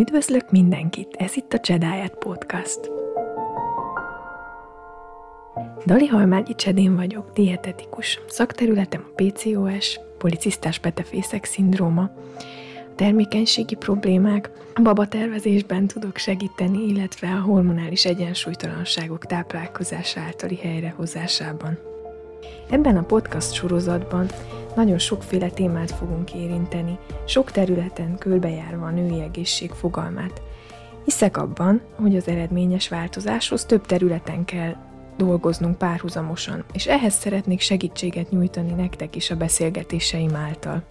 Üdvözlök mindenkit, ez itt a Csedáját Podcast. Dali Halmágyi Csedén vagyok, dietetikus. Szakterületem a PCOS, policisztás petefészek szindróma, termékenységi problémák, babatervezésben tudok segíteni, illetve a hormonális egyensúlytalanságok táplálkozása általi helyrehozásában. Ebben a podcast sorozatban nagyon sokféle témát fogunk érinteni, sok területen körbejárva a női egészség fogalmát. Hiszek abban, hogy az eredményes változáshoz több területen kell dolgoznunk párhuzamosan, és ehhez szeretnék segítséget nyújtani nektek is a beszélgetéseim által.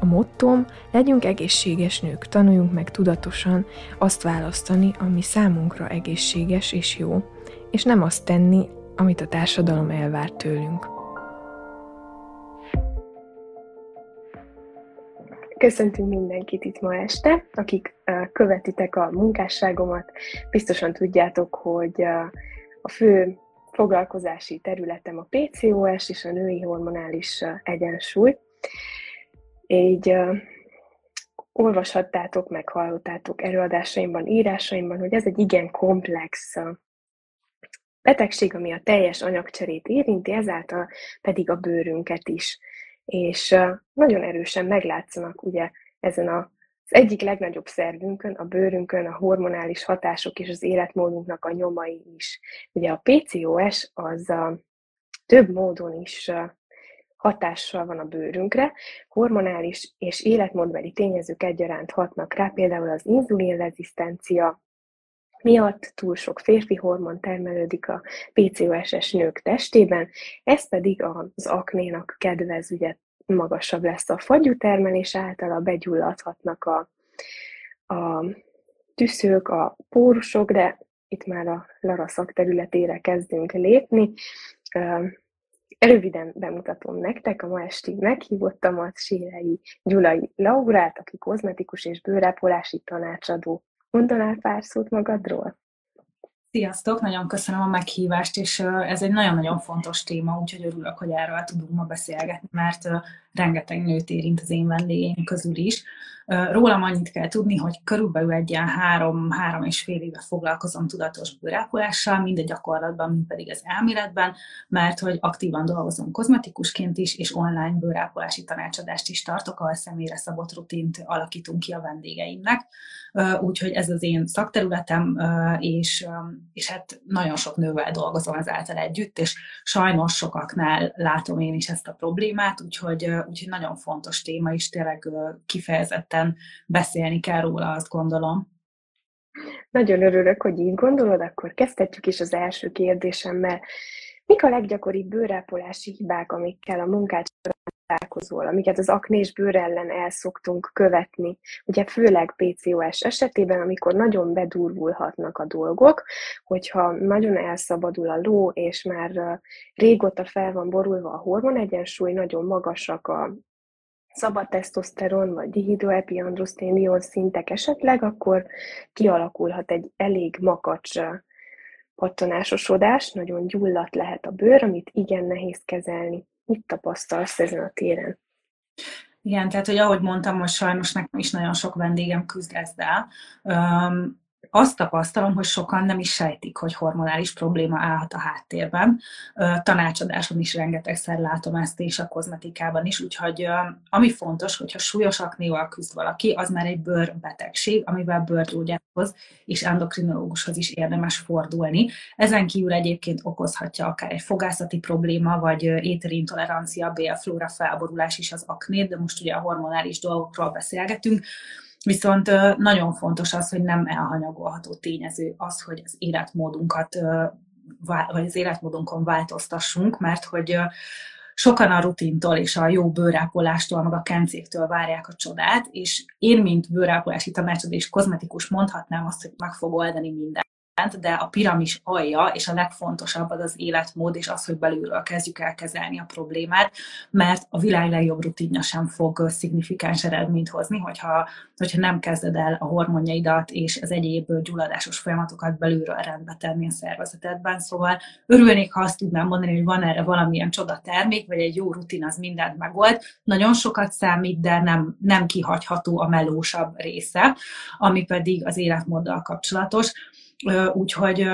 A mottom, legyünk egészséges nők, tanuljunk meg tudatosan azt választani, ami számunkra egészséges és jó, és nem azt tenni, amit a társadalom elvár tőlünk. Köszöntünk mindenkit itt ma este, akik követitek a munkásságomat. Biztosan tudjátok, hogy a fő foglalkozási területem a PCOS és a női hormonális egyensúly. Így olvashattátok, meghallottátok előadásaimban, írásaimban, hogy ez egy igen komplex betegség, ami a teljes anyagcserét érinti, ezáltal pedig a bőrünket is és nagyon erősen meglátszanak ugye ezen a, az egyik legnagyobb szervünkön, a bőrünkön, a hormonális hatások és az életmódunknak a nyomai is. Ugye a PCOS az a több módon is hatással van a bőrünkre, hormonális és életmódbeli tényezők egyaránt hatnak rá, például az inzulinrezisztencia, miatt túl sok férfi hormon termelődik a PCOS-es nők testében, ez pedig az aknénak kedvez, ugye magasabb lesz a fagyú termelés által, begyulladhatnak a, a tüszők, a pórusok, de itt már a Lara szakterületére kezdünk lépni. Röviden bemutatom nektek a ma esti meghívottamat, Sírei Gyulai Laurát, aki kozmetikus és bőrápolási tanácsadó Mondanál pár szót magadról? Sziasztok, nagyon köszönöm a meghívást, és ez egy nagyon-nagyon fontos téma, úgyhogy örülök, hogy erről tudunk ma beszélgetni, mert rengeteg nőt érint az én vendégeim közül is. Rólam annyit kell tudni, hogy körülbelül egy ilyen három, három és fél éve foglalkozom tudatos bőrápolással, mind a gyakorlatban, mind pedig az elméletben, mert hogy aktívan dolgozom kozmetikusként is, és online bőrápolási tanácsadást is tartok, ahol személyre szabott rutint alakítunk ki a vendégeimnek. Úgyhogy ez az én szakterületem, és, és hát nagyon sok nővel dolgozom ezáltal együtt, és sajnos sokaknál látom én is ezt a problémát, úgyhogy, úgyhogy nagyon fontos téma, is tényleg kifejezetten beszélni kell róla, azt gondolom. Nagyon örülök, hogy így gondolod, akkor kezdhetjük is az első kérdésemmel. Mik a leggyakoribb bőrápolási hibák, amikkel a munkát találkozol, amiket az aknés bőr ellen el szoktunk követni, ugye főleg PCOS esetében, amikor nagyon bedurvulhatnak a dolgok, hogyha nagyon elszabadul a ló, és már régóta fel van borulva a hormonegyensúly, nagyon magasak a szabad tesztoszteron vagy dihidroepiandroszténion szintek esetleg, akkor kialakulhat egy elég makacs pattanásosodás, nagyon gyulladt lehet a bőr, amit igen nehéz kezelni. Mit tapasztalsz ezen a téren? Igen, tehát, hogy ahogy mondtam, most sajnos nekem is nagyon sok vendégem küzd ezzel. Um, azt tapasztalom, hogy sokan nem is sejtik, hogy hormonális probléma állhat a háttérben. Tanácsadáson is rengetegszer látom ezt, és a kozmetikában is, úgyhogy ami fontos, hogyha súlyos aknéval küzd valaki, az már egy bőrbetegség, amivel bőrgyógyászhoz és endokrinológushoz is érdemes fordulni. Ezen kívül egyébként okozhatja akár egy fogászati probléma, vagy éterintolerancia, bélflóra felborulás is az aknét, de most ugye a hormonális dolgokról beszélgetünk, Viszont nagyon fontos az, hogy nem elhanyagolható tényező az, hogy az életmódunkat, vagy az életmódunkon változtassunk, mert hogy sokan a rutintól és a jó bőrápolástól, meg a kencéktől várják a csodát, és én, mint bőrápolási tanácsadó és kozmetikus mondhatnám azt, hogy meg fog oldani mindent. De a piramis alja és a legfontosabb az az életmód, és az, hogy belülről kezdjük el kezelni a problémát, mert a világ legjobb rutinja sem fog szignifikáns eredményt hozni, hogyha, hogyha nem kezded el a hormonjaidat és az egyéb gyulladásos folyamatokat belülről rendbe tenni a szervezetedben. Szóval örülnék, ha azt tudnám mondani, hogy van erre valamilyen csoda termék, vagy egy jó rutin az mindent megold. Nagyon sokat számít, de nem, nem kihagyható a melósabb része, ami pedig az életmóddal kapcsolatos Úgyhogy,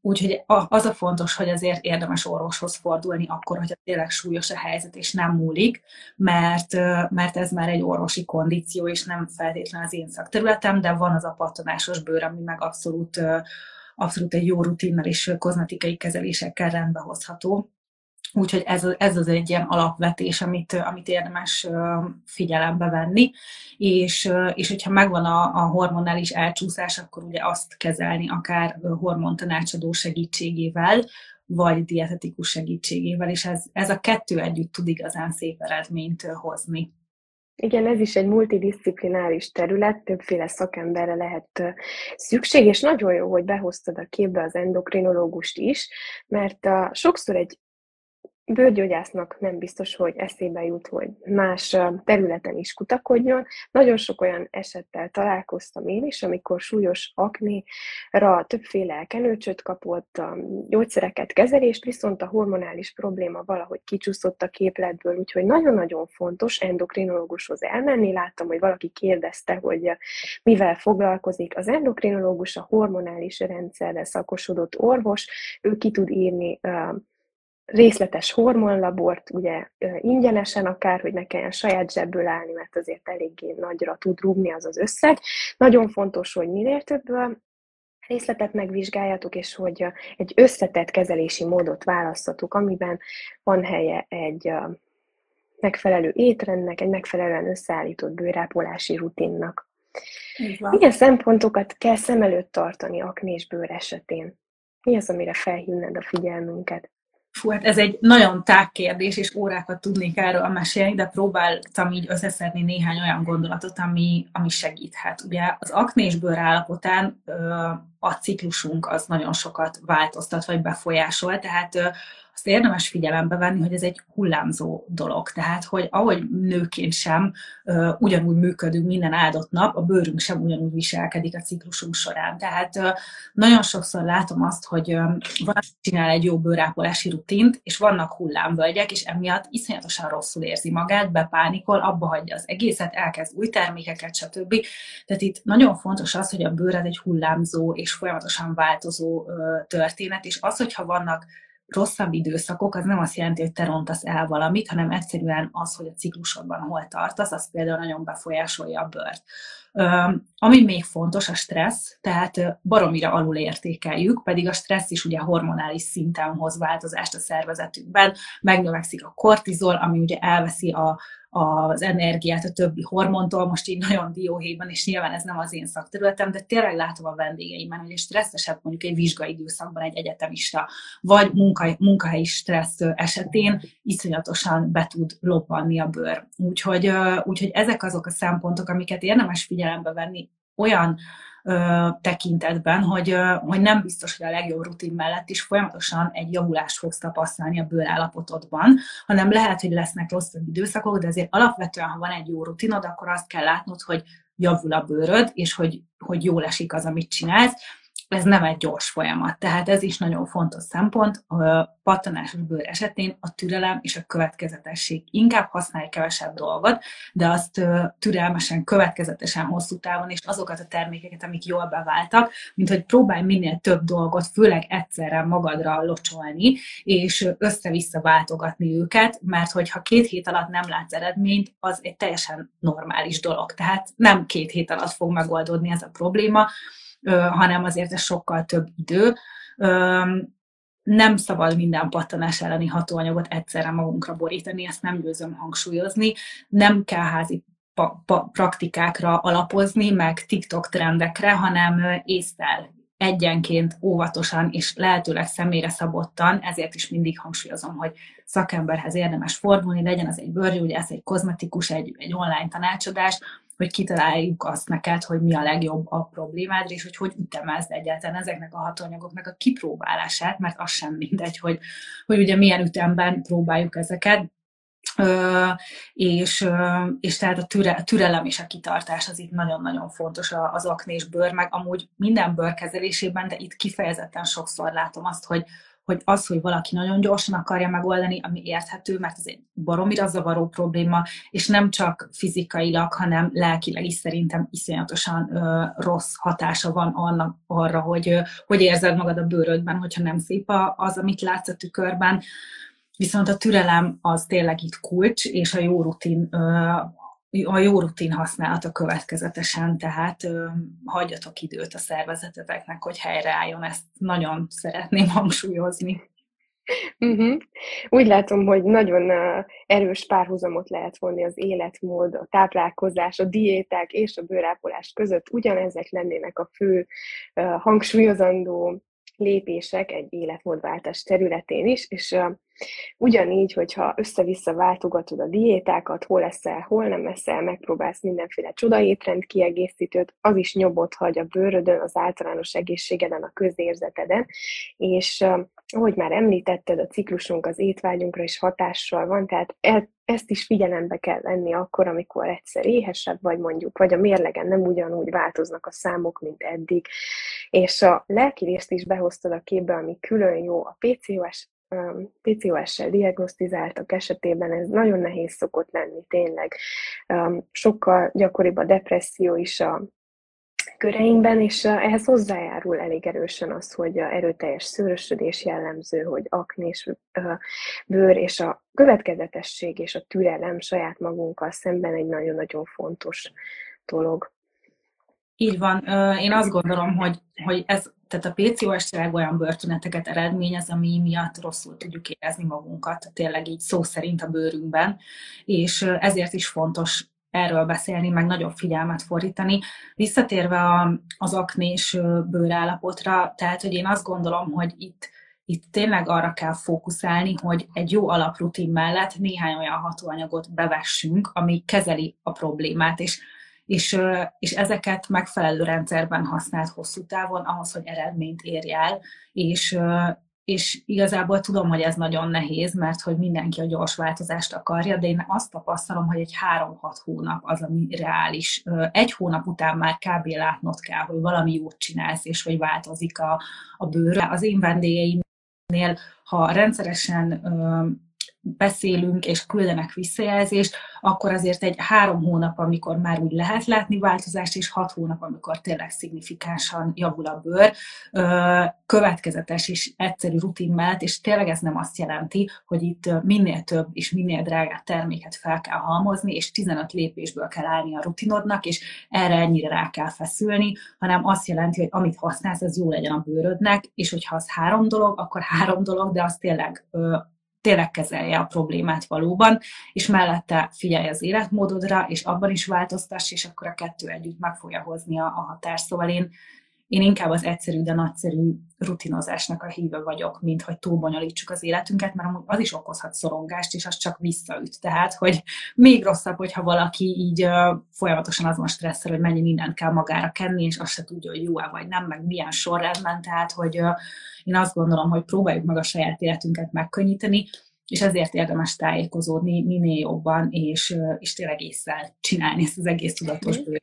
úgyhogy az a fontos, hogy azért érdemes orvoshoz fordulni akkor, hogyha tényleg súlyos a helyzet és nem múlik, mert, mert ez már egy orvosi kondíció, és nem feltétlenül az én szakterületem, de van az a pattanásos bőr, ami meg abszolút, abszolút egy jó rutinnal és kozmetikai kezelésekkel rendbehozható. Úgyhogy ez, ez az egy ilyen alapvetés, amit, amit érdemes figyelembe venni, és, és hogyha megvan a, a hormonális elcsúszás, akkor ugye azt kezelni akár hormontanácsadó segítségével, vagy dietetikus segítségével, és ez, ez a kettő együtt tud igazán szép eredményt hozni. Igen, ez is egy multidisziplináris terület, többféle szakemberre lehet szükség, és nagyon jó, hogy behoztad a képbe az endokrinológust is, mert a, sokszor egy bőrgyógyásznak nem biztos, hogy eszébe jut, hogy más területen is kutakodjon. Nagyon sok olyan esettel találkoztam én is, amikor súlyos aknéra többféle kenőcsöt kapott, gyógyszereket, kezelést, viszont a hormonális probléma valahogy kicsúszott a képletből, úgyhogy nagyon-nagyon fontos endokrinológushoz elmenni. Láttam, hogy valaki kérdezte, hogy mivel foglalkozik. Az endokrinológus a hormonális rendszerre szakosodott orvos, ő ki tud írni részletes hormonlabort, ugye ingyenesen akár, hogy ne kelljen saját zsebből állni, mert azért eléggé nagyra tud rúgni az az összeg. Nagyon fontos, hogy minél több részletet megvizsgáljatok, és hogy egy összetett kezelési módot választatok, amiben van helye egy megfelelő étrendnek, egy megfelelően összeállított bőrápolási rutinnak. Milyen szempontokat kell szem előtt tartani aknés bőr esetén? Mi az, amire felhívned a figyelmünket? Fú, hát ez egy nagyon tág kérdés, és órákat tudnék erről mesélni, de próbáltam így összeszedni néhány olyan gondolatot, ami, ami segíthet. Ugye az aknésbőr állapotán a ciklusunk az nagyon sokat változtat, vagy befolyásol, tehát azt érdemes figyelembe venni, hogy ez egy hullámzó dolog. Tehát, hogy ahogy nőként sem uh, ugyanúgy működünk minden áldott nap, a bőrünk sem ugyanúgy viselkedik a ciklusunk során. Tehát uh, nagyon sokszor látom azt, hogy um, valaki csinál egy jó bőrápolási rutint, és vannak hullámvölgyek, és emiatt iszonyatosan rosszul érzi magát, bepánikol, abba hagyja az egészet, elkezd új termékeket, stb. Tehát itt nagyon fontos az, hogy a bőr egy hullámzó és folyamatosan változó történet, és az, hogyha vannak rosszabb időszakok, az nem azt jelenti, hogy te rontasz el valamit, hanem egyszerűen az, hogy a ciklusodban hol tartasz, az például nagyon befolyásolja a bőrt. Ami még fontos, a stressz, tehát baromira alul értékeljük, pedig a stressz is ugye hormonális szinten hoz változást a szervezetünkben, megnövekszik a kortizol, ami ugye elveszi a, az energiát a többi hormontól, most így nagyon dióhéjban, és nyilván ez nem az én szakterületem, de tényleg látom a vendégeimben, hogy stresszesebb mondjuk egy vizsgai időszakban egy egyetemista, vagy munka, munkahelyi stressz esetén iszonyatosan be tud loppanni a bőr. Úgyhogy, úgyhogy ezek azok a szempontok, amiket érdemes figyelembe venni olyan tekintetben, hogy, ö, hogy nem biztos, hogy a legjobb rutin mellett is folyamatosan egy javulást fogsz tapasztalni a bőrállapotodban, hanem lehet, hogy lesznek rosszabb időszakok, de azért alapvetően, ha van egy jó rutinod, akkor azt kell látnod, hogy javul a bőröd, és hogy, hogy jól esik az, amit csinálsz, ez nem egy gyors folyamat. Tehát ez is nagyon fontos szempont. A pattanásos bőr esetén a türelem és a következetesség. Inkább használj kevesebb dolgot, de azt türelmesen, következetesen hosszú távon, és azokat a termékeket, amik jól beváltak, mint hogy próbálj minél több dolgot, főleg egyszerre magadra locsolni, és össze-vissza váltogatni őket, mert hogyha két hét alatt nem látsz eredményt, az egy teljesen normális dolog. Tehát nem két hét alatt fog megoldódni ez a probléma, hanem azért ez sokkal több idő. Nem szabad minden pattanás elleni hatóanyagot egyszerre magunkra borítani, ezt nem győzöm hangsúlyozni. Nem kell házi pa- pa- praktikákra alapozni, meg TikTok trendekre, hanem észtel egyenként óvatosan és lehetőleg személyre szabottan, ezért is mindig hangsúlyozom, hogy szakemberhez érdemes fordulni, legyen az egy bőrgyógyász, egy kozmetikus, egy, egy online tanácsadás, hogy kitaláljuk azt neked, hogy mi a legjobb a problémád, és hogy hogy ütemezd egyáltalán ezeknek a hatóanyagoknak a kipróbálását, mert az sem mindegy, hogy, hogy ugye milyen ütemben próbáljuk ezeket, és, és tehát a, türe, a türelem és a kitartás az itt nagyon-nagyon fontos az aknés bőr, meg amúgy minden bőr kezelésében, de itt kifejezetten sokszor látom azt, hogy, hogy az, hogy valaki nagyon gyorsan akarja megoldani, ami érthető, mert ez egy baromira zavaró probléma, és nem csak fizikailag, hanem lelkileg is szerintem iszonyatosan ö, rossz hatása van annak, arra, hogy ö, hogy érzed magad a bőrödben, hogyha nem szép az, amit látsz a tükörben. Viszont a türelem az tényleg itt kulcs, és a jó rutin a jó rutin használata következetesen, tehát ö, hagyjatok időt a szervezeteteknek, hogy helyreálljon, ezt nagyon szeretném hangsúlyozni. Uh-huh. Úgy látom, hogy nagyon uh, erős párhuzamot lehet vonni az életmód, a táplálkozás, a diéták és a bőrápolás között. Ugyanezek lennének a fő uh, hangsúlyozandó lépések egy életmódváltás területén is, és uh, ugyanígy, hogyha össze-vissza váltogatod a diétákat, hol eszel, hol nem eszel, megpróbálsz mindenféle csodaétrend kiegészítőt, az is nyomot hagy a bőrödön, az általános egészségeden, a közérzeteden, és uh, ahogy már említetted, a ciklusunk az étvágyunkra is hatással van, tehát el, ezt is figyelembe kell venni akkor, amikor egyszer éhesebb vagy mondjuk, vagy a mérlegen nem ugyanúgy változnak a számok, mint eddig, és a lelki részt is behoztad a képbe, ami külön jó, a PCOS PCOS-sel diagnosztizáltak esetében ez nagyon nehéz szokott lenni, tényleg. Sokkal gyakoribb a depresszió is a köreinkben, és ehhez hozzájárul elég erősen az, hogy a erőteljes szőrösödés jellemző, hogy aknés bőr, és a következetesség és a türelem saját magunkkal szemben egy nagyon-nagyon fontos dolog. Így van. Én azt gondolom, hogy, hogy ez, tehát a PCOS tényleg olyan börtöneteket eredményez, ami miatt rosszul tudjuk érezni magunkat, tényleg így szó szerint a bőrünkben, és ezért is fontos erről beszélni, meg nagyobb figyelmet fordítani. Visszatérve az aknés bőrállapotra, tehát, hogy én azt gondolom, hogy itt, itt tényleg arra kell fókuszálni, hogy egy jó alaprutin mellett néhány olyan hatóanyagot bevessünk, ami kezeli a problémát, és és, és ezeket megfelelő rendszerben használt hosszú távon ahhoz, hogy eredményt érj el, és, és igazából tudom, hogy ez nagyon nehéz, mert hogy mindenki a gyors változást akarja, de én azt tapasztalom, hogy egy három-hat hónap az, ami reális. Egy hónap után már kb. látnod kell, hogy valami jót csinálsz, és hogy változik a, a bőr. Az én vendégeimnél, ha rendszeresen beszélünk és küldenek visszajelzést, akkor azért egy három hónap, amikor már úgy lehet látni változást, és hat hónap, amikor tényleg szignifikánsan javul a bőr, következetes és egyszerű rutin mellett, és tényleg ez nem azt jelenti, hogy itt minél több és minél drágább terméket fel kell halmozni, és 15 lépésből kell állni a rutinodnak, és erre ennyire rá kell feszülni, hanem azt jelenti, hogy amit használsz, az jó legyen a bőrödnek, és hogyha az három dolog, akkor három dolog, de az tényleg tényleg kezelje a problémát valóban, és mellette figyelj az életmódodra, és abban is változtass, és akkor a kettő együtt meg fogja hozni a, a határ. Szóval én, én inkább az egyszerű, de nagyszerű rutinozásnak a híve vagyok, mint hogy túlbonyolítsuk az életünket, mert az is okozhat szorongást, és az csak visszaüt. Tehát, hogy még rosszabb, hogyha valaki így uh, folyamatosan azon stresszel, hogy mennyi mindent kell magára kenni, és azt se tudja, hogy jó-e vagy nem, meg milyen sorrendben. Tehát, hogy uh, én azt gondolom, hogy próbáljuk meg a saját életünket megkönnyíteni, és ezért érdemes tájékozódni minél jobban, és, és tényleg észre csinálni ezt az egész tudatos mhm.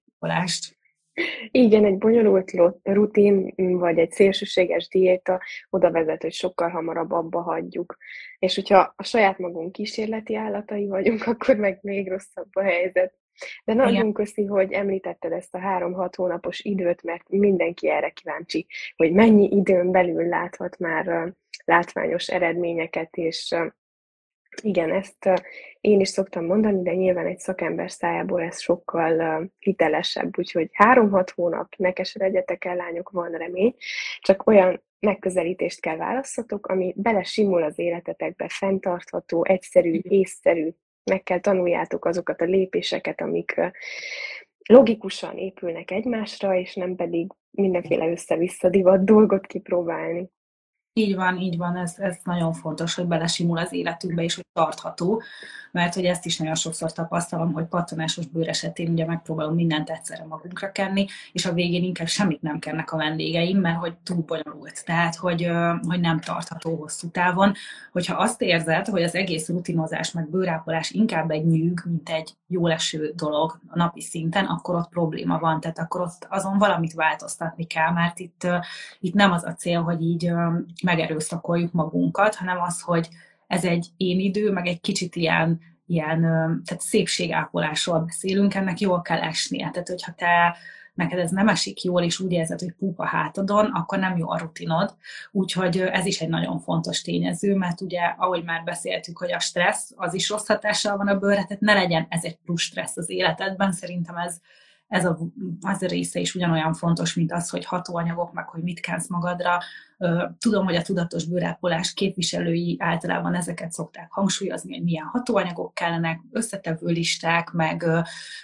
Igen, egy bonyolult rutin, vagy egy szélsőséges diéta oda vezet, hogy sokkal hamarabb abba hagyjuk. És hogyha a saját magunk kísérleti állatai vagyunk, akkor meg még rosszabb a helyzet. De nagyon Igen. köszi, hogy említetted ezt a három-hat hónapos időt, mert mindenki erre kíváncsi, hogy mennyi időn belül láthat már látványos eredményeket, és igen, ezt én is szoktam mondani, de nyilván egy szakember szájából ez sokkal hitelesebb, úgyhogy három-hat hónap, ne keseredjetek el, lányok, van remény, csak olyan megközelítést kell választatok, ami belesimul az életetekbe, fenntartható, egyszerű, észszerű, meg kell tanuljátok azokat a lépéseket, amik logikusan épülnek egymásra, és nem pedig mindenféle össze-vissza divat dolgot kipróbálni. Így van, így van, ez, ez nagyon fontos, hogy belesimul az életünkbe, és hogy tartható, mert hogy ezt is nagyon sokszor tapasztalom, hogy pattanásos bőr esetén ugye megpróbálunk mindent egyszerre magunkra kenni, és a végén inkább semmit nem kennek a vendégeim, mert hogy túl bonyolult, tehát hogy, hogy nem tartható hosszú távon. Hogyha azt érzed, hogy az egész rutinozás meg bőrápolás inkább egy nyűg, mint egy jó leső dolog a napi szinten, akkor ott probléma van, tehát akkor ott azon valamit változtatni kell, mert itt, itt nem az a cél, hogy így megerőszakoljuk magunkat, hanem az, hogy ez egy én idő, meg egy kicsit ilyen, ilyen tehát szépségápolásról beszélünk, ennek jól kell esnie. Tehát, hogyha te neked ez nem esik jól, és úgy érzed, hogy pupa hátadon, akkor nem jó a rutinod. Úgyhogy ez is egy nagyon fontos tényező, mert ugye, ahogy már beszéltük, hogy a stressz az is rossz hatással van a bőrre, tehát ne legyen ez egy plusz stressz az életedben, szerintem ez, ez a, az a része is ugyanolyan fontos, mint az, hogy hatóanyagok, meg hogy mit kánsz magadra. Tudom, hogy a tudatos bőrápolás képviselői általában ezeket szokták hangsúlyozni, hogy milyen hatóanyagok kellenek, összetevő listák, meg,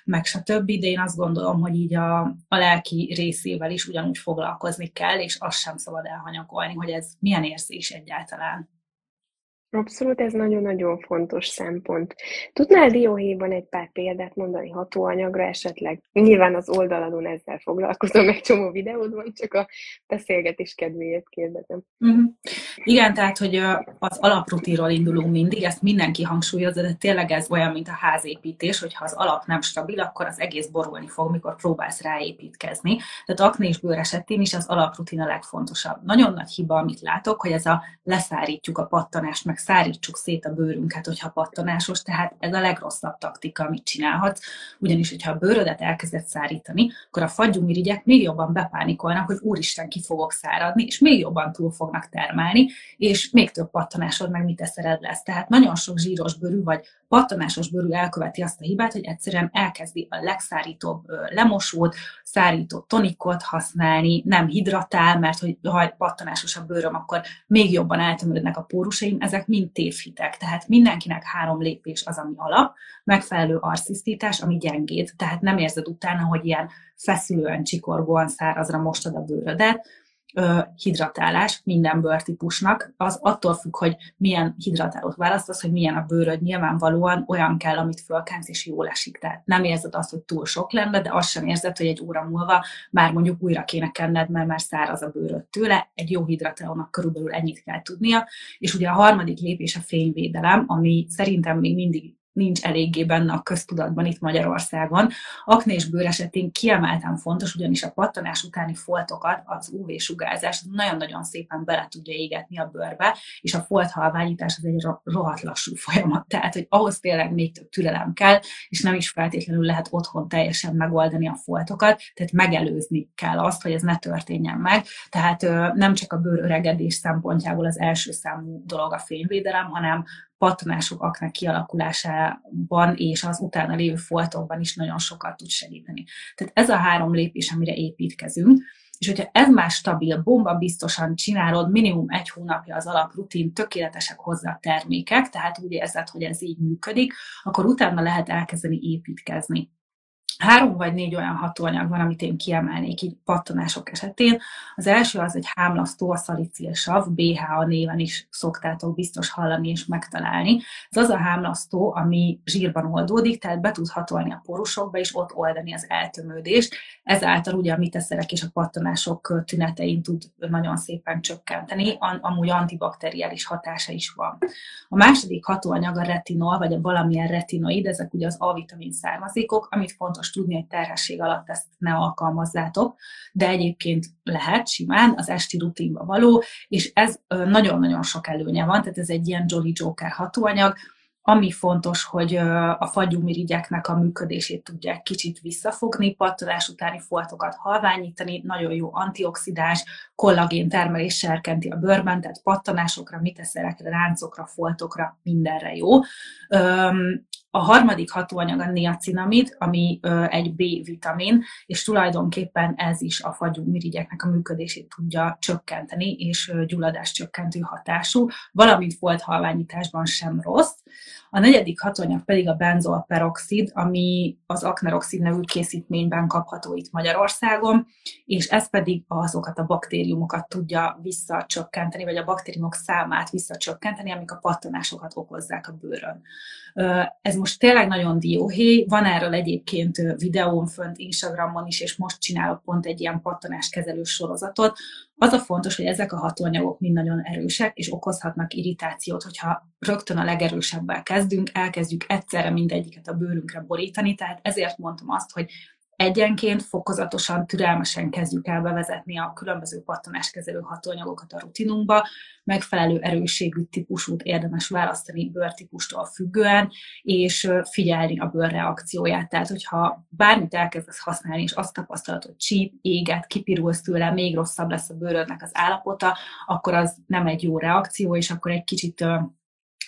meg stb. De én azt gondolom, hogy így a, a lelki részével is ugyanúgy foglalkozni kell, és azt sem szabad elhanyagolni, hogy ez milyen érzés egyáltalán. Abszolút, ez nagyon-nagyon fontos szempont. Tudnál dióhéjban egy pár példát mondani hatóanyagra esetleg? Nyilván az oldaladon ezzel foglalkozom, egy csomó videód van, csak a beszélgetés kedvéért kérdezem. Uh-huh. Igen, tehát, hogy az alaprutiról indulunk mindig, ezt mindenki hangsúlyozza, de tényleg ez olyan, mint a házépítés, hogy ha az alap nem stabil, akkor az egész borulni fog, mikor próbálsz ráépítkezni. Tehát akné és bőr esetén is az alaprutin a legfontosabb. Nagyon nagy hiba, amit látok, hogy ez a leszárítjuk a pattanást, meg szárítsuk szét a bőrünket, hogyha pattanásos, tehát ez a legrosszabb taktika, amit csinálhatsz, ugyanis, hogyha a bőrödet elkezdett szárítani, akkor a fagyumirigyek még jobban bepánikolnak, hogy úristen, ki fogok száradni, és még jobban túl fognak termelni, és még több pattanásod meg mit eszered lesz. Tehát nagyon sok zsíros bőrű, vagy pattanásos bőrű elköveti azt a hibát, hogy egyszerűen elkezdi a legszárítóbb lemosót, szárító tonikot használni, nem hidratál, mert hogy ha pattanásos a bőröm, akkor még jobban eltömődnek a pórusaim, ezek mind tévhitek. Tehát mindenkinek három lépés az, ami alap, megfelelő arcisztítás, ami gyengéd, tehát nem érzed utána, hogy ilyen feszülően, csikorgóan szárazra mostad a bőrödet, hidratálás minden bőrtípusnak, az attól függ, hogy milyen hidratálót választasz, hogy milyen a bőröd, nyilvánvalóan olyan kell, amit fölkánsz, és jól esik. Tehát nem érzed azt, hogy túl sok lenne, de azt sem érzed, hogy egy óra múlva már mondjuk újra kéne kenned, mert már száraz a bőröd tőle. Egy jó hidratálónak körülbelül ennyit kell tudnia. És ugye a harmadik lépés a fényvédelem, ami szerintem még mindig nincs eléggé benne a köztudatban itt Magyarországon. Aknés bőr esetén kiemelten fontos, ugyanis a pattanás utáni foltokat az UV-sugárzás nagyon-nagyon szépen bele tudja égetni a bőrbe, és a folthalványítás az egy rohadt lassú folyamat. Tehát, hogy ahhoz tényleg még több türelem kell, és nem is feltétlenül lehet otthon teljesen megoldani a foltokat, tehát megelőzni kell azt, hogy ez ne történjen meg. Tehát nem csak a bőr öregedés szempontjából az első számú dolog a fényvédelem, hanem pattanások aknák kialakulásában és az utána lévő foltokban is nagyon sokat tud segíteni. Tehát ez a három lépés, amire építkezünk, és hogyha ez már stabil, bomba biztosan csinálod, minimum egy hónapja az alaprutin, tökéletesek hozzá a termékek, tehát úgy érzed, hogy ez így működik, akkor utána lehet elkezdeni építkezni három vagy négy olyan hatóanyag van, amit én kiemelnék így pattanások esetén. Az első az egy hámlasztó, a szalicilsav, BHA néven is szoktátok biztos hallani és megtalálni. Ez az a hámlasztó, ami zsírban oldódik, tehát be tud hatolni a porusokba, és ott oldani az eltömődést. Ezáltal ugye a mitesszerek és a pattanások tünetein tud nagyon szépen csökkenteni, amúgy antibakteriális hatása is van. A második hatóanyag a retinol, vagy a valamilyen retinoid, ezek ugye az A-vitamin származékok, amit fontos fontos tudni, hogy terhesség alatt ezt ne alkalmazzátok, de egyébként lehet simán az esti rutinba való, és ez nagyon-nagyon sok előnye van, tehát ez egy ilyen Jolly Joker hatóanyag, ami fontos, hogy a fagyumirigyeknek a működését tudják kicsit visszafogni, pattanás utáni foltokat halványítani, nagyon jó antioxidáns, kollagén termelés serkenti a bőrben, tehát pattanásokra, miteszerekre, ráncokra, foltokra, mindenre jó. A harmadik hatóanyag a niacinamid, ami egy B-vitamin, és tulajdonképpen ez is a fagyumirigyeknek a működését tudja csökkenteni, és gyulladás csökkentő hatású, valamint volt halványításban sem rossz, A negyedik hatóanyag pedig a benzolperoxid, ami az akneroxid nevű készítményben kapható itt Magyarországon, és ez pedig azokat a baktériumokat tudja visszacsökkenteni, vagy a baktériumok számát visszacsökkenteni, amik a pattanásokat okozzák a bőrön. Ez most tényleg nagyon dióhéj, van erről egyébként videóm fönt Instagramon is, és most csinálok pont egy ilyen pattanáskezelő sorozatot. Az a fontos, hogy ezek a hatóanyagok mind nagyon erősek, és okozhatnak irritációt, hogyha rögtön a legerősebbel kezdünk, elkezdjük egyszerre mindegyiket a bőrünkre borítani, tehát ezért mondtam azt, hogy egyenként, fokozatosan, türelmesen kezdjük el bevezetni a különböző pattanáskezelő hatóanyagokat a rutinunkba, megfelelő erősségű típusút érdemes választani bőrtípustól függően, és figyelni a bőr reakcióját. Tehát, hogyha bármit elkezdesz használni, és azt tapasztalod, hogy csíp, éget, kipirulsz tőle, még rosszabb lesz a bőrödnek az állapota, akkor az nem egy jó reakció, és akkor egy kicsit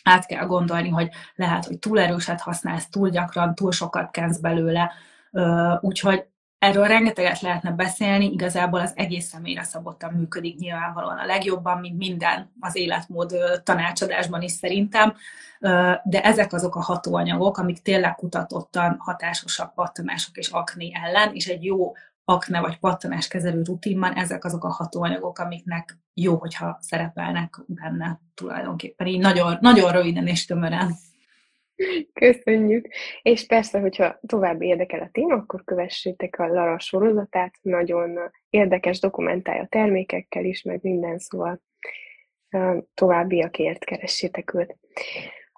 át kell gondolni, hogy lehet, hogy túl erőset használsz, túl gyakran, túl sokat kensz belőle, Úgyhogy erről rengeteget lehetne beszélni, igazából az egész személyre szabottan működik nyilvánvalóan a legjobban, mint minden az életmód tanácsadásban is szerintem, de ezek azok a hatóanyagok, amik tényleg kutatottan hatásosak pattanások és akné ellen, és egy jó akne vagy pattanás kezelő rutinban ezek azok a hatóanyagok, amiknek jó, hogyha szerepelnek benne tulajdonképpen. Így nagyon, nagyon röviden és tömören. Köszönjük. És persze, hogyha tovább érdekel a téma, akkor kövessétek a Lara sorozatát, nagyon érdekes dokumentálja termékekkel is, meg minden, szóval továbbiakért keressétek őt.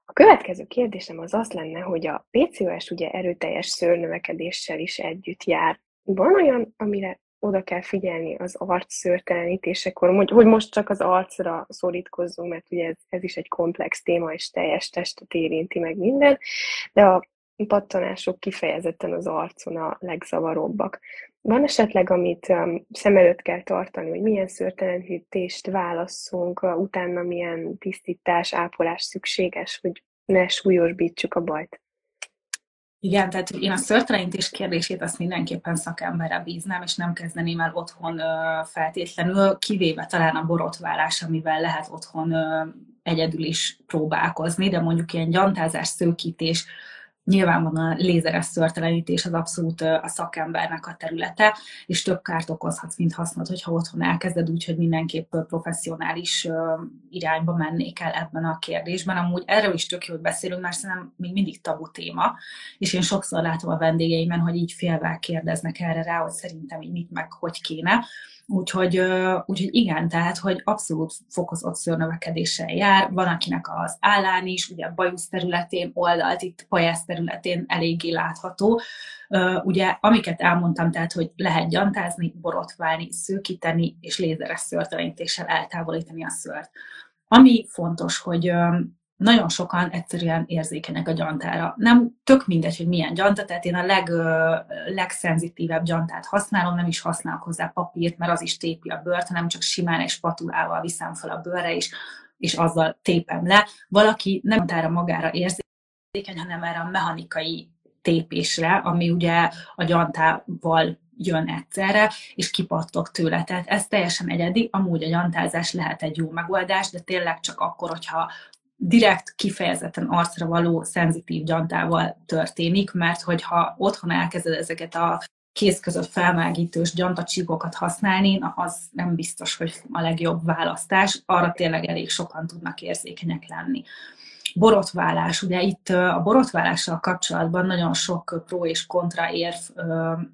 A következő kérdésem az az lenne, hogy a PCOS ugye erőteljes szőrnövekedéssel is együtt jár. Van olyan, amire oda kell figyelni az arc szőrtelenítésekor, hogy most csak az arcra szorítkozzunk, mert ugye ez, ez is egy komplex téma, és teljes testet érinti meg minden, de a pattanások kifejezetten az arcon a legzavaróbbak. Van esetleg, amit um, szem előtt kell tartani, hogy milyen szőrtelenítést válasszunk, uh, utána milyen tisztítás, ápolás szükséges, hogy ne súlyosbítsuk a bajt? Igen, tehát én a szörtelenítés kérdését azt mindenképpen szakemberre bíznám, és nem kezdeném el otthon feltétlenül, kivéve talán a borotválás, amivel lehet otthon egyedül is próbálkozni, de mondjuk ilyen gyantázás, szőkítés, Nyilvánvalóan a lézeres szörtelenítés az abszolút a szakembernek a területe, és több kárt okozhat, mint hasznot, hogyha otthon elkezded úgy, hogy mindenképp professzionális irányba mennék el ebben a kérdésben. Amúgy erről is tök jó, hogy beszélünk, mert szerintem még mindig tabu téma, és én sokszor látom a vendégeimen, hogy így félvel kérdeznek erre rá, hogy szerintem így mit meg hogy kéne Úgyhogy, úgyhogy igen, tehát, hogy abszolút fokozott szőrnövekedéssel jár. Van, akinek az állán is, ugye a bajusz területén, oldalt, itt pajász területén eléggé látható. Ugye, amiket elmondtam, tehát, hogy lehet gyantázni, borotválni, szőkíteni, és lézeres szőrtelenítéssel eltávolítani a szőrt. Ami fontos, hogy nagyon sokan egyszerűen érzékenyek a gyantára. Nem tök mindegy, hogy milyen gyanta, tehát én a leg, legszenzitívebb gyantát használom, nem is használok hozzá papírt, mert az is tépi a bőrt, hanem csak simán egy spatulával viszem fel a bőrre, és, és azzal tépem le. Valaki nem gyantára magára érzékeny, hanem erre a mechanikai tépésre, ami ugye a gyantával jön egyszerre, és kipattok tőle. Tehát ez teljesen egyedi, amúgy a gyantázás lehet egy jó megoldás, de tényleg csak akkor, hogyha direkt kifejezetten arcra való szenzitív gyantával történik, mert hogyha otthon elkezded ezeket a kéz között felmágítős gyantacsíkokat használni, az nem biztos, hogy a legjobb választás, arra tényleg elég sokan tudnak érzékenyek lenni borotválás. Ugye itt a borotválással kapcsolatban nagyon sok pro és kontra érv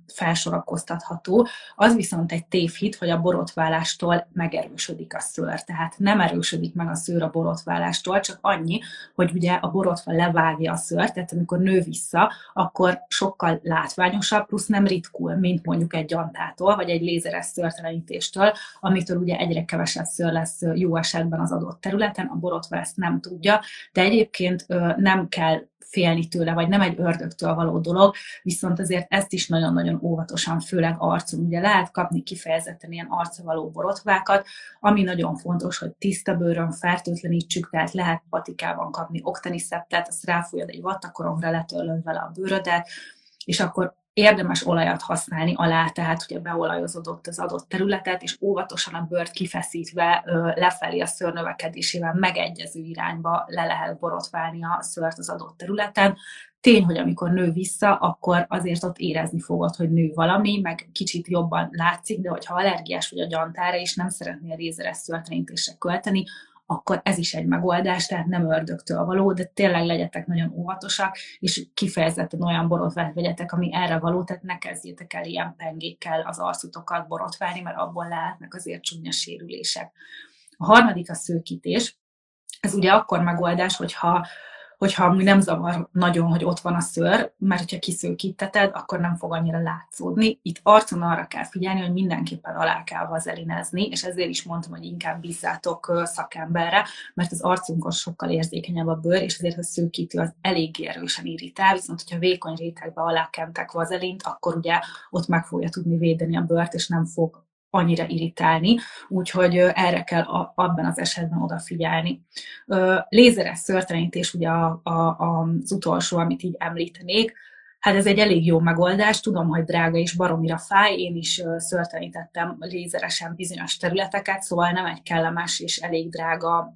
felsorakoztatható. Az viszont egy tévhit, hogy a borotválástól megerősödik a szőr. Tehát nem erősödik meg a szőr a borotválástól, csak annyi, hogy ugye a borotva levágja a szőrt, tehát amikor nő vissza, akkor sokkal látványosabb, plusz nem ritkul, mint mondjuk egy gyantától, vagy egy lézeres szőrtelenítéstől, amitől ugye egyre kevesebb szőr lesz jó esetben az adott területen, a borotva ezt nem tudja, de egyébként nem kell félni tőle, vagy nem egy ördögtől való dolog, viszont azért ezt is nagyon-nagyon óvatosan, főleg arcon. Ugye lehet kapni kifejezetten ilyen arca való borotvákat, ami nagyon fontos, hogy tiszta bőrön fertőtlenítsük, tehát lehet patikában kapni oktani szeptet, azt ráfújod egy vattakoromra, letörlöd vele a bőrödet, és akkor érdemes olajat használni alá, tehát ugye beolajozódott az adott területet, és óvatosan a bőrt kifeszítve lefelé a szőr növekedésével megegyező irányba le lehet borotválni a szőrt az adott területen. Tény, hogy amikor nő vissza, akkor azért ott érezni fogod, hogy nő valami, meg kicsit jobban látszik, de hogyha allergiás vagy a gyantára, és nem szeretnél rézeres szőrtelenítésre költeni, akkor ez is egy megoldás, tehát nem ördögtől való, de tényleg legyetek nagyon óvatosak, és kifejezetten olyan borotvát vegyetek, ami erre való, tehát ne kezdjétek el ilyen pengékkel az arcutokat borotválni, mert abból lehetnek azért csúnya sérülések. A harmadik a szőkítés. Ez ugye akkor megoldás, hogyha hogyha amúgy nem zavar nagyon, hogy ott van a szőr, mert hogyha kiszőkíteted, akkor nem fog annyira látszódni. Itt arcon arra kell figyelni, hogy mindenképpen alá kell vazelinezni, és ezért is mondtam, hogy inkább bízzátok szakemberre, mert az arcunkon sokkal érzékenyebb a bőr, és ezért a szőkítő az elég erősen irritál, viszont hogyha vékony rétegbe alákentek vazelint, akkor ugye ott meg fogja tudni védeni a bőrt, és nem fog annyira irritálni, úgyhogy erre kell abban az esetben odafigyelni. Lézeres szörtelenítés ugye a, a, az utolsó, amit így említenék, Hát ez egy elég jó megoldás, tudom, hogy drága és baromira fáj, én is szörtelenítettem lézeresen bizonyos területeket, szóval nem egy kellemes és elég drága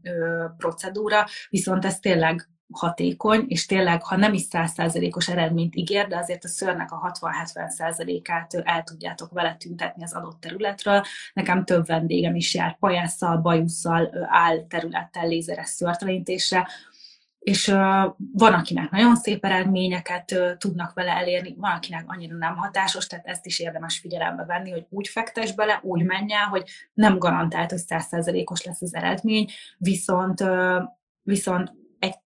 procedúra, viszont ez tényleg hatékony, és tényleg, ha nem is százszázalékos eredményt ígér, de azért a szörnek a 60-70 százalékát el tudjátok vele tüntetni az adott területről. Nekem több vendégem is jár pajásszal, bajusszal, áll területtel lézeres szőrtelenítésre, és van, akinek nagyon szép eredményeket tudnak vele elérni, van, akinek annyira nem hatásos, tehát ezt is érdemes figyelembe venni, hogy úgy fektes bele, úgy menjen, hogy nem garantált, hogy százszerzelékos lesz az eredmény, viszont, viszont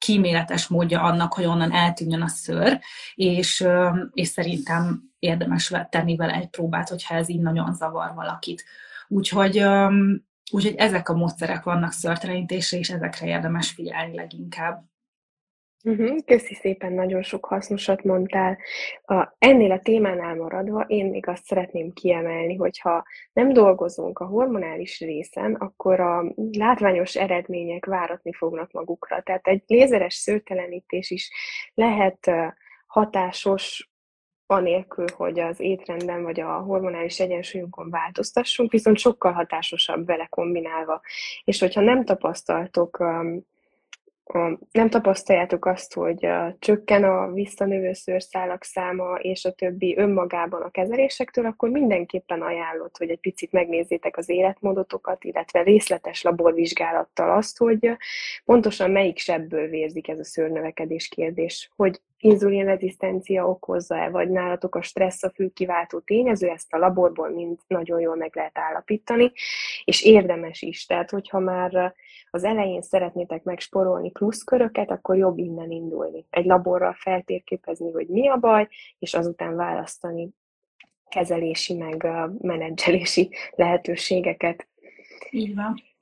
kíméletes módja annak, hogy onnan eltűnjön a szőr, és, és szerintem érdemes tenni vele egy próbát, hogyha ez így nagyon zavar valakit. Úgyhogy, úgyhogy ezek a módszerek vannak szőrtelenítésre, és ezekre érdemes figyelni leginkább. Uh-huh, köszi szépen, nagyon sok hasznosat mondtál. A, ennél a témánál maradva én még azt szeretném kiemelni, hogyha nem dolgozunk a hormonális részen, akkor a látványos eredmények váratni fognak magukra. Tehát egy lézeres szőrtelenítés is lehet hatásos anélkül, hogy az étrenden vagy a hormonális egyensúlyunkon változtassunk, viszont sokkal hatásosabb vele kombinálva. És hogyha nem tapasztaltok nem tapasztaljátok azt, hogy csökken a visszanövő szőrszálak száma és a többi önmagában a kezelésektől, akkor mindenképpen ajánlott, hogy egy picit megnézzétek az életmódotokat, illetve részletes laborvizsgálattal azt, hogy pontosan melyik sebből vérzik ez a szőrnövekedés kérdés, hogy inzulinrezisztencia okozza-e, vagy nálatok a stressz a fő kiváltó tényező, ezt a laborból mind nagyon jól meg lehet állapítani, és érdemes is. Tehát, hogyha már az elején szeretnétek megsporolni pluszköröket, akkor jobb innen indulni. Egy laborral feltérképezni, hogy mi a baj, és azután választani kezelési, meg menedzselési lehetőségeket. Így van.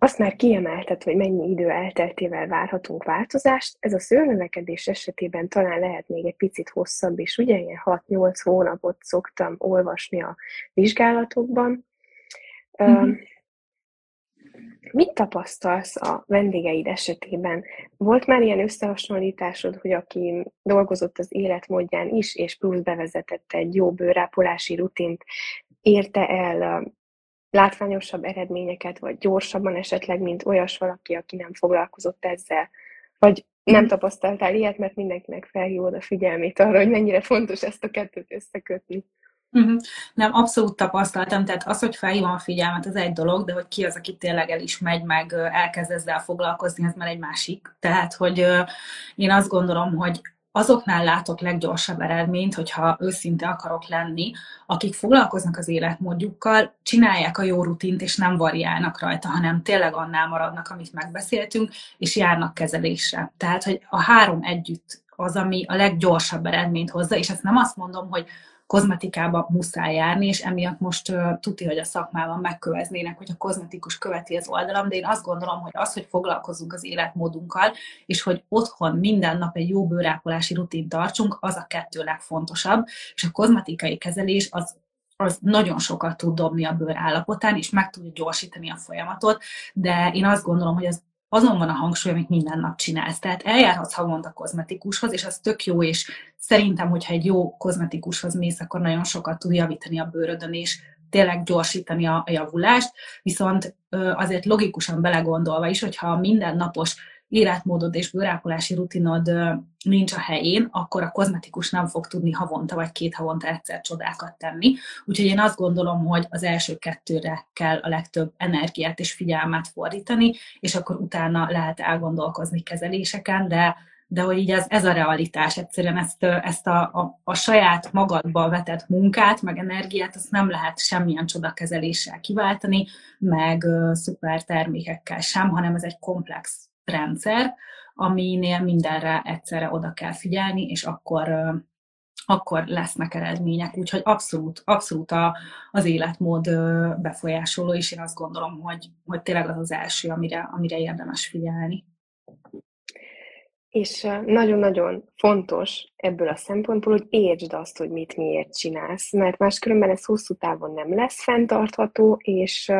Azt már kiemelted, hogy mennyi idő elteltével várhatunk változást. Ez a szőrnövekedés esetében talán lehet még egy picit hosszabb, és ugye ilyen 6-8 hónapot szoktam olvasni a vizsgálatokban. Mm-hmm. Mit tapasztalsz a vendégeid esetében? Volt már ilyen összehasonlításod, hogy aki dolgozott az életmódján is, és plusz bevezetett egy jó bőrápolási rutint, érte el látványosabb eredményeket, vagy gyorsabban esetleg, mint olyas valaki, aki nem foglalkozott ezzel? Vagy nem mhm. tapasztaltál ilyet, mert mindenkinek felhívod a figyelmét arra, hogy mennyire fontos ezt a kettőt összekötni? Uh-huh. Nem, abszolút tapasztaltam, tehát az, hogy felhívom a figyelmet, az egy dolog, de hogy ki az, aki tényleg el is megy, meg elkezd ezzel foglalkozni, ez már egy másik. Tehát, hogy én azt gondolom, hogy azoknál látok leggyorsabb eredményt, hogyha őszinte akarok lenni, akik foglalkoznak az életmódjukkal, csinálják a jó rutint, és nem variálnak rajta, hanem tényleg annál maradnak, amit megbeszéltünk, és járnak kezelésre. Tehát, hogy a három együtt az, ami a leggyorsabb eredményt hozza, és ezt nem azt mondom, hogy kozmetikába muszáj járni, és emiatt most uh, tuti, hogy a szakmában megköveznének, hogy a kozmetikus követi az oldalam, de én azt gondolom, hogy az, hogy foglalkozunk az életmódunkkal, és hogy otthon minden nap egy jó bőrápolási rutin tartsunk, az a kettő legfontosabb, és a kozmetikai kezelés az az nagyon sokat tud dobni a bőr állapotán, és meg tudja gyorsítani a folyamatot, de én azt gondolom, hogy az azon van a hangsúly, amit minden nap csinálsz. Tehát eljárhatsz havonta kozmetikushoz, és az tök jó, és szerintem, hogyha egy jó kozmetikushoz mész, akkor nagyon sokat tud javítani a bőrödön, és tényleg gyorsítani a, javulást, viszont azért logikusan belegondolva is, hogyha mindennapos életmódod és bőrápolási rutinod nincs a helyén, akkor a kozmetikus nem fog tudni havonta vagy két havonta egyszer csodákat tenni. Úgyhogy én azt gondolom, hogy az első kettőre kell a legtöbb energiát és figyelmet fordítani, és akkor utána lehet elgondolkozni kezeléseken, de de hogy így ez, ez a realitás, egyszerűen ezt, ezt a, a, a saját magadba vetett munkát, meg energiát, azt nem lehet semmilyen csodakezeléssel kiváltani, meg uh, szuper termékekkel sem, hanem ez egy komplex rendszer, aminél mindenre egyszerre oda kell figyelni, és akkor, akkor lesznek eredmények. Úgyhogy abszolút, abszolút a, az életmód befolyásoló, és én azt gondolom, hogy, hogy tényleg az az első, amire, amire érdemes figyelni. És nagyon-nagyon fontos ebből a szempontból, hogy értsd azt, hogy mit miért csinálsz, mert máskülönben ez hosszú távon nem lesz fenntartható, és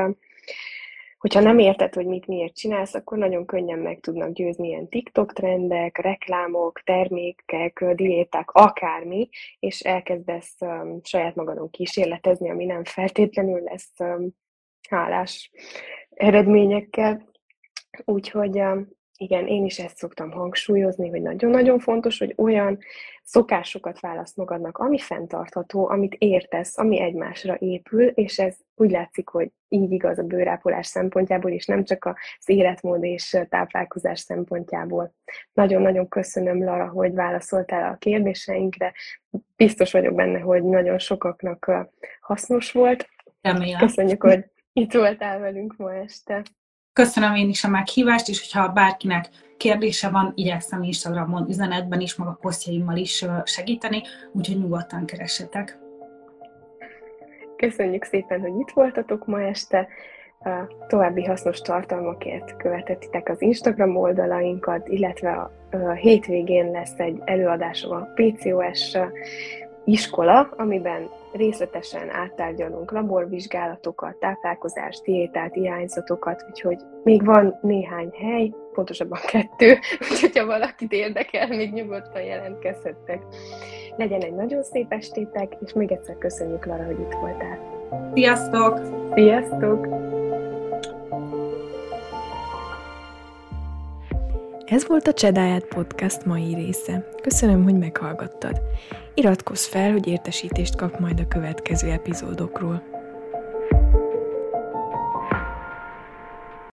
hogyha nem érted, hogy mit miért csinálsz, akkor nagyon könnyen meg tudnak győzni ilyen TikTok trendek, reklámok, termékek, diéták, akármi, és elkezdesz um, saját magadon kísérletezni, ami nem feltétlenül lesz um, hálás eredményekkel. Úgyhogy um, igen, én is ezt szoktam hangsúlyozni, hogy nagyon-nagyon fontos, hogy olyan szokásokat választ magadnak, ami fenntartható, amit értesz, ami egymásra épül, és ez úgy látszik, hogy így igaz a bőrápolás szempontjából, és nem csak az életmód és táplálkozás szempontjából. Nagyon-nagyon köszönöm, Lara, hogy válaszoltál a kérdéseinkre. Biztos vagyok benne, hogy nagyon sokaknak hasznos volt. Remélem. Köszönjük, hogy itt voltál velünk ma este. Köszönöm én is a meghívást, és hogyha bárkinek kérdése van, igyekszem Instagramon üzenetben is, meg a posztjaimmal is segíteni, úgyhogy nyugodtan keressetek. Köszönjük szépen, hogy itt voltatok ma este. A további hasznos tartalmakért követetitek az Instagram oldalainkat, illetve a hétvégén lesz egy előadásom a PCOS iskola, amiben részletesen áttárgyalunk laborvizsgálatokat, táplálkozás, diétát, irányzatokat, úgyhogy még van néhány hely, pontosabban kettő, úgyhogy ha valakit érdekel, még nyugodtan jelentkezhettek. Legyen egy nagyon szép estétek, és még egyszer köszönjük, Lara, hogy itt voltál. Sziasztok! Sziasztok! Ez volt a Csedáját podcast mai része. Köszönöm, hogy meghallgattad. Iratkozz fel, hogy értesítést kap majd a következő epizódokról.